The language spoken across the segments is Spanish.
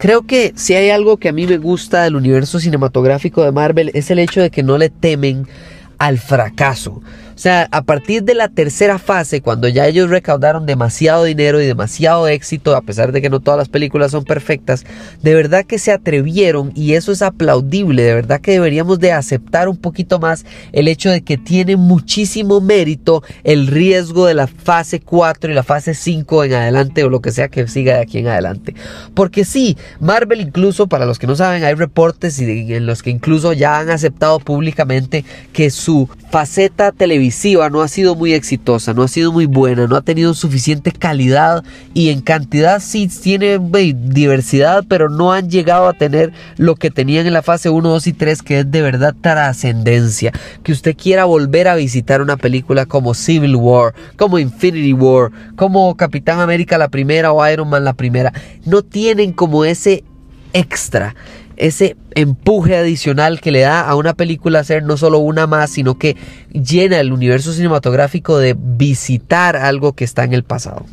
Creo que si hay algo que a mí me gusta del universo cinematográfico de Marvel es el hecho de que no le temen al fracaso. O sea, a partir de la tercera fase, cuando ya ellos recaudaron demasiado dinero y demasiado éxito, a pesar de que no todas las películas son perfectas, de verdad que se atrevieron y eso es aplaudible, de verdad que deberíamos de aceptar un poquito más el hecho de que tiene muchísimo mérito el riesgo de la fase 4 y la fase 5 en adelante o lo que sea que siga de aquí en adelante. Porque sí, Marvel incluso, para los que no saben, hay reportes en los que incluso ya han aceptado públicamente que su faceta televisiva no ha sido muy exitosa, no ha sido muy buena, no ha tenido suficiente calidad y en cantidad sí tiene diversidad, pero no han llegado a tener lo que tenían en la fase 1, 2 y 3, que es de verdad trascendencia. Que usted quiera volver a visitar una película como Civil War, como Infinity War, como Capitán América la primera o Iron Man la primera, no tienen como ese extra ese empuje adicional que le da a una película ser no solo una más, sino que llena el universo cinematográfico de visitar algo que está en el pasado.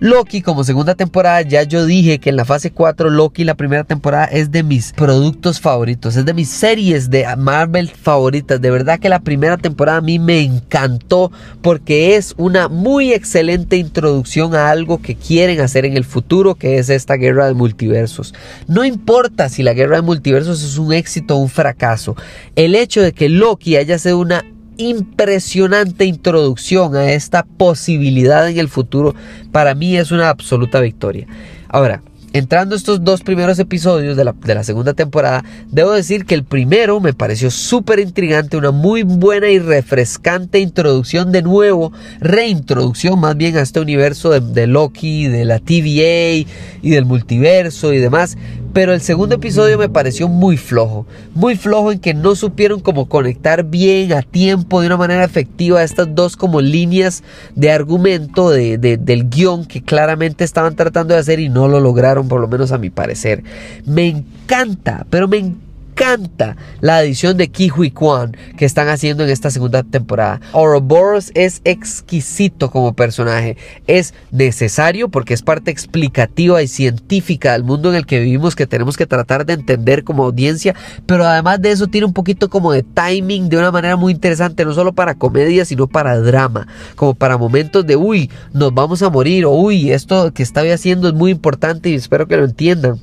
Loki como segunda temporada, ya yo dije que en la fase 4 Loki la primera temporada es de mis productos favoritos, es de mis series de Marvel favoritas. De verdad que la primera temporada a mí me encantó porque es una muy excelente introducción a algo que quieren hacer en el futuro, que es esta guerra de multiversos. No importa si la guerra de multiversos es un éxito o un fracaso, el hecho de que Loki haya sido una impresionante introducción a esta posibilidad en el futuro, para mí es una absoluta victoria. Ahora, entrando estos dos primeros episodios de la, de la, segunda temporada, debo decir que el primero me pareció súper intrigante, una muy buena y refrescante introducción de nuevo, reintroducción más bien a este universo de, de Loki, de la TVA y del multiverso y demás. Pero el segundo episodio me pareció muy flojo, muy flojo en que no supieron cómo conectar bien a tiempo de una manera efectiva estas dos como líneas de argumento de, del guion que claramente estaban tratando de hacer y no lo lograron, por lo menos a mi parecer. Me encanta, pero me encanta encanta la edición de Kihui Kwan que están haciendo en esta segunda temporada. Ouroboros es exquisito como personaje. Es necesario porque es parte explicativa y científica del mundo en el que vivimos que tenemos que tratar de entender como audiencia. Pero además de eso tiene un poquito como de timing de una manera muy interesante. No solo para comedia sino para drama. Como para momentos de uy, nos vamos a morir. O uy, esto que estaba haciendo es muy importante y espero que lo entiendan.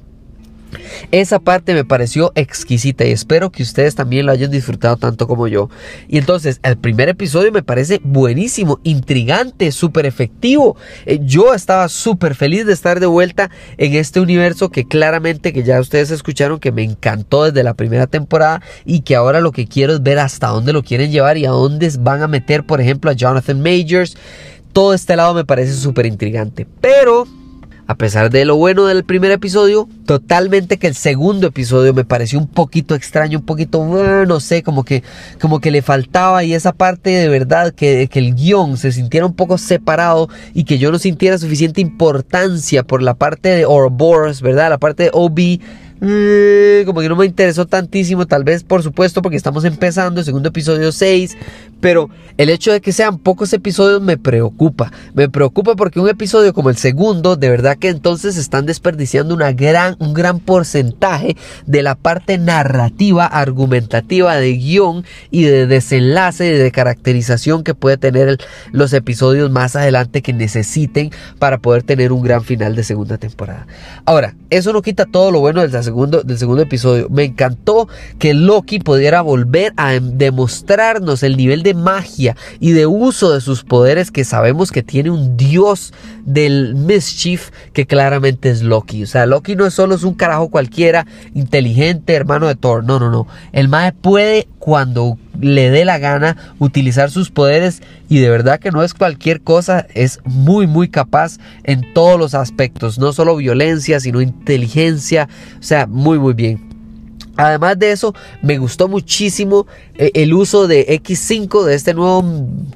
Esa parte me pareció exquisita y espero que ustedes también lo hayan disfrutado tanto como yo. Y entonces, el primer episodio me parece buenísimo, intrigante, súper efectivo. Eh, yo estaba súper feliz de estar de vuelta en este universo que claramente, que ya ustedes escucharon, que me encantó desde la primera temporada y que ahora lo que quiero es ver hasta dónde lo quieren llevar y a dónde van a meter, por ejemplo, a Jonathan Majors. Todo este lado me parece súper intrigante. Pero a pesar de lo bueno del primer episodio, totalmente que el segundo episodio me pareció un poquito extraño, un poquito, no sé, como que, como que le faltaba y esa parte de verdad que, que el guion se sintiera un poco separado y que yo no sintiera suficiente importancia por la parte de Ouroboros, ¿verdad? La parte de OB Mm, como que no me interesó tantísimo, tal vez por supuesto porque estamos empezando el segundo episodio 6, pero el hecho de que sean pocos episodios me preocupa, me preocupa porque un episodio como el segundo, de verdad que entonces están desperdiciando una gran, un gran porcentaje de la parte narrativa, argumentativa, de guion y de desenlace, de caracterización que puede tener los episodios más adelante que necesiten para poder tener un gran final de segunda temporada. Ahora, eso no quita todo lo bueno de la segunda del segundo episodio. Me encantó que Loki pudiera volver a demostrarnos el nivel de magia y de uso de sus poderes que sabemos que tiene un dios del mischief que claramente es Loki. O sea, Loki no es solo un carajo cualquiera, inteligente, hermano de Thor. No, no, no. El Mae puede cuando le dé la gana utilizar sus poderes. Y de verdad que no es cualquier cosa, es muy muy capaz en todos los aspectos, no solo violencia, sino inteligencia, o sea, muy muy bien. Además de eso, me gustó muchísimo eh, el uso de X5, de este nuevo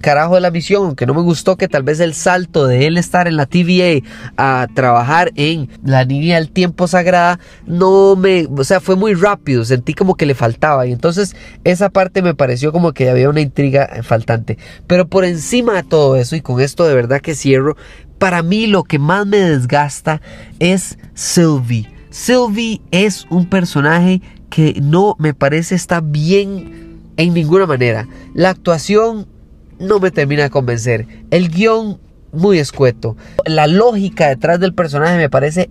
carajo de la misión, aunque no me gustó que tal vez el salto de él estar en la TVA a trabajar en la línea del tiempo sagrada, no me, o sea, fue muy rápido, sentí como que le faltaba y entonces esa parte me pareció como que había una intriga faltante. Pero por encima de todo eso, y con esto de verdad que cierro, para mí lo que más me desgasta es Sylvie Sylvie es un personaje que no me parece está bien en ninguna manera. La actuación no me termina de convencer. El guion muy escueto. La lógica detrás del personaje me parece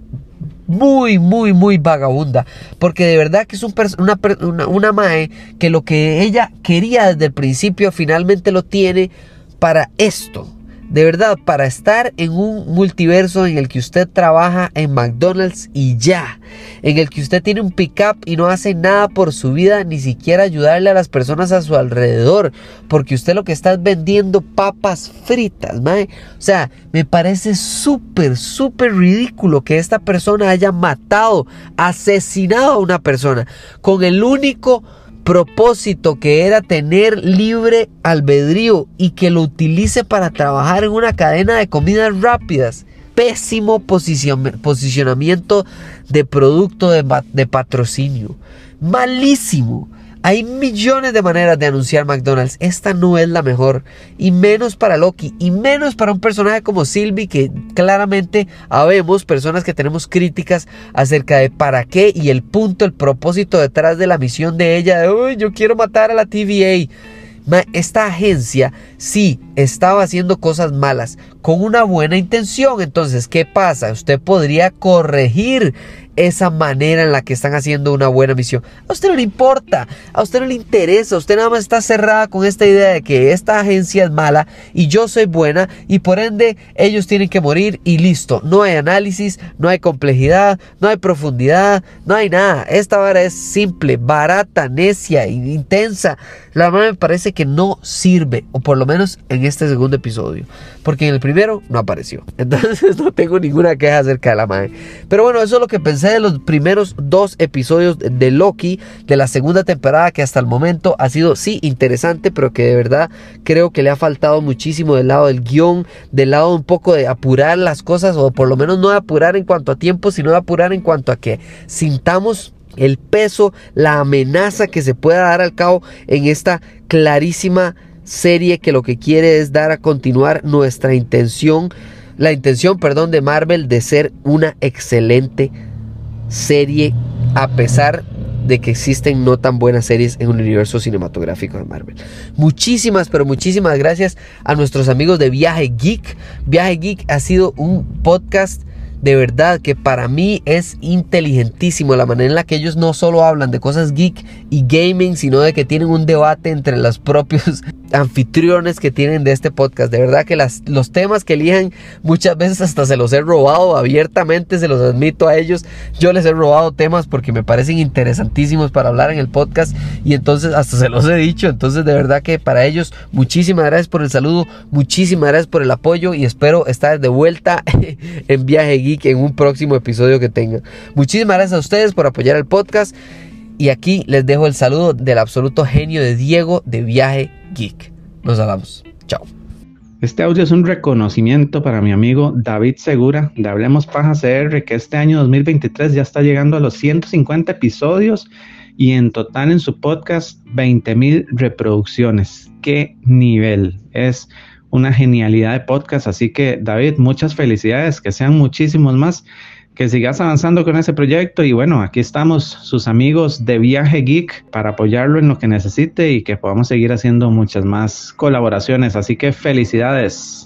muy, muy, muy vagabunda. Porque de verdad que es un una, una, una Mae que lo que ella quería desde el principio finalmente lo tiene para esto de verdad, para estar en un multiverso en el que usted trabaja en McDonald's y ya, en el que usted tiene un pickup y no hace nada por su vida, ni siquiera ayudarle a las personas a su alrededor, porque usted lo que está es vendiendo papas fritas, mae. O sea, me parece súper, súper ridículo que esta persona haya matado, asesinado a una persona con el único propósito que era tener libre albedrío y que lo utilice para trabajar en una cadena de comidas rápidas. Pésimo posicionamiento de producto de, patrocinio. Malísimo. Hay millones de maneras de anunciar McDonald's. Esta no es la mejor. Y menos para Loki. Y menos para un personaje como Sylvie. Que claramente habemos personas que tenemos críticas acerca de para qué y el punto, el propósito detrás de la misión de ella. De, Uy, yo quiero matar a la TVA. Esta agencia sí estaba haciendo cosas malas con una buena intención. Entonces, ¿qué pasa? Usted podría corregir esa manera en la que están haciendo una buena misión. A usted no le importa, a usted no le interesa, usted nada más está cerrada con esta idea de que esta agencia es mala y yo soy buena y por ende ellos tienen que morir y listo. No hay análisis, no hay complejidad, no hay profundidad, no hay nada. Esta vara es simple, barata, necia intensa. La verdad me parece que no sirve, o por lo menos en este segundo episodio, porque en el primero no apareció. Entonces no tengo ninguna queja acerca de la madre. Pero bueno, eso es lo que pensé de los primeros dos episodios de Loki de la segunda temporada que hasta el momento ha sido sí interesante pero que de verdad creo que le ha faltado muchísimo del lado del guion del lado un poco de apurar las cosas o por lo menos no de apurar en cuanto a tiempo sino de apurar en cuanto a que sintamos el peso, la amenaza que se pueda dar al cabo en esta clarísima serie que lo que quiere es dar a continuar nuestra intención, la intención, perdón, de Marvel de ser una excelente serie a pesar de que existen no tan buenas series en un universo cinematográfico de Marvel. Muchísimas, pero muchísimas gracias a nuestros amigos de Viaje Geek. Viaje Geek ha sido un podcast de verdad que para mí es inteligentísimo la manera en la que ellos no solo hablan de cosas geek y gaming, sino de que tienen un debate entre los propios anfitriones que tienen de este podcast. De verdad que las, los temas que eligen muchas veces hasta se los he robado abiertamente, se los admito a ellos. Yo les he robado temas porque me parecen interesantísimos para hablar en el podcast y entonces hasta se los he dicho. Entonces de verdad que para ellos muchísimas gracias por el saludo, muchísimas gracias por el apoyo y espero estar de vuelta en Viaje Geek en un próximo episodio que tengan. Muchísimas gracias a ustedes por apoyar el podcast. Y aquí les dejo el saludo del absoluto genio de Diego de Viaje Geek. Nos hablamos. Chao. Este audio es un reconocimiento para mi amigo David Segura de Hablemos Paja CR, que este año 2023 ya está llegando a los 150 episodios y en total en su podcast 20 mil reproducciones. ¿Qué nivel? Es una genialidad de podcast. Así que, David, muchas felicidades, que sean muchísimos más, que sigas avanzando con ese proyecto. Y bueno, aquí estamos, sus amigos de Viaje Geek, para apoyarlo en lo que necesite y que podamos seguir haciendo muchas más colaboraciones. Así que felicidades.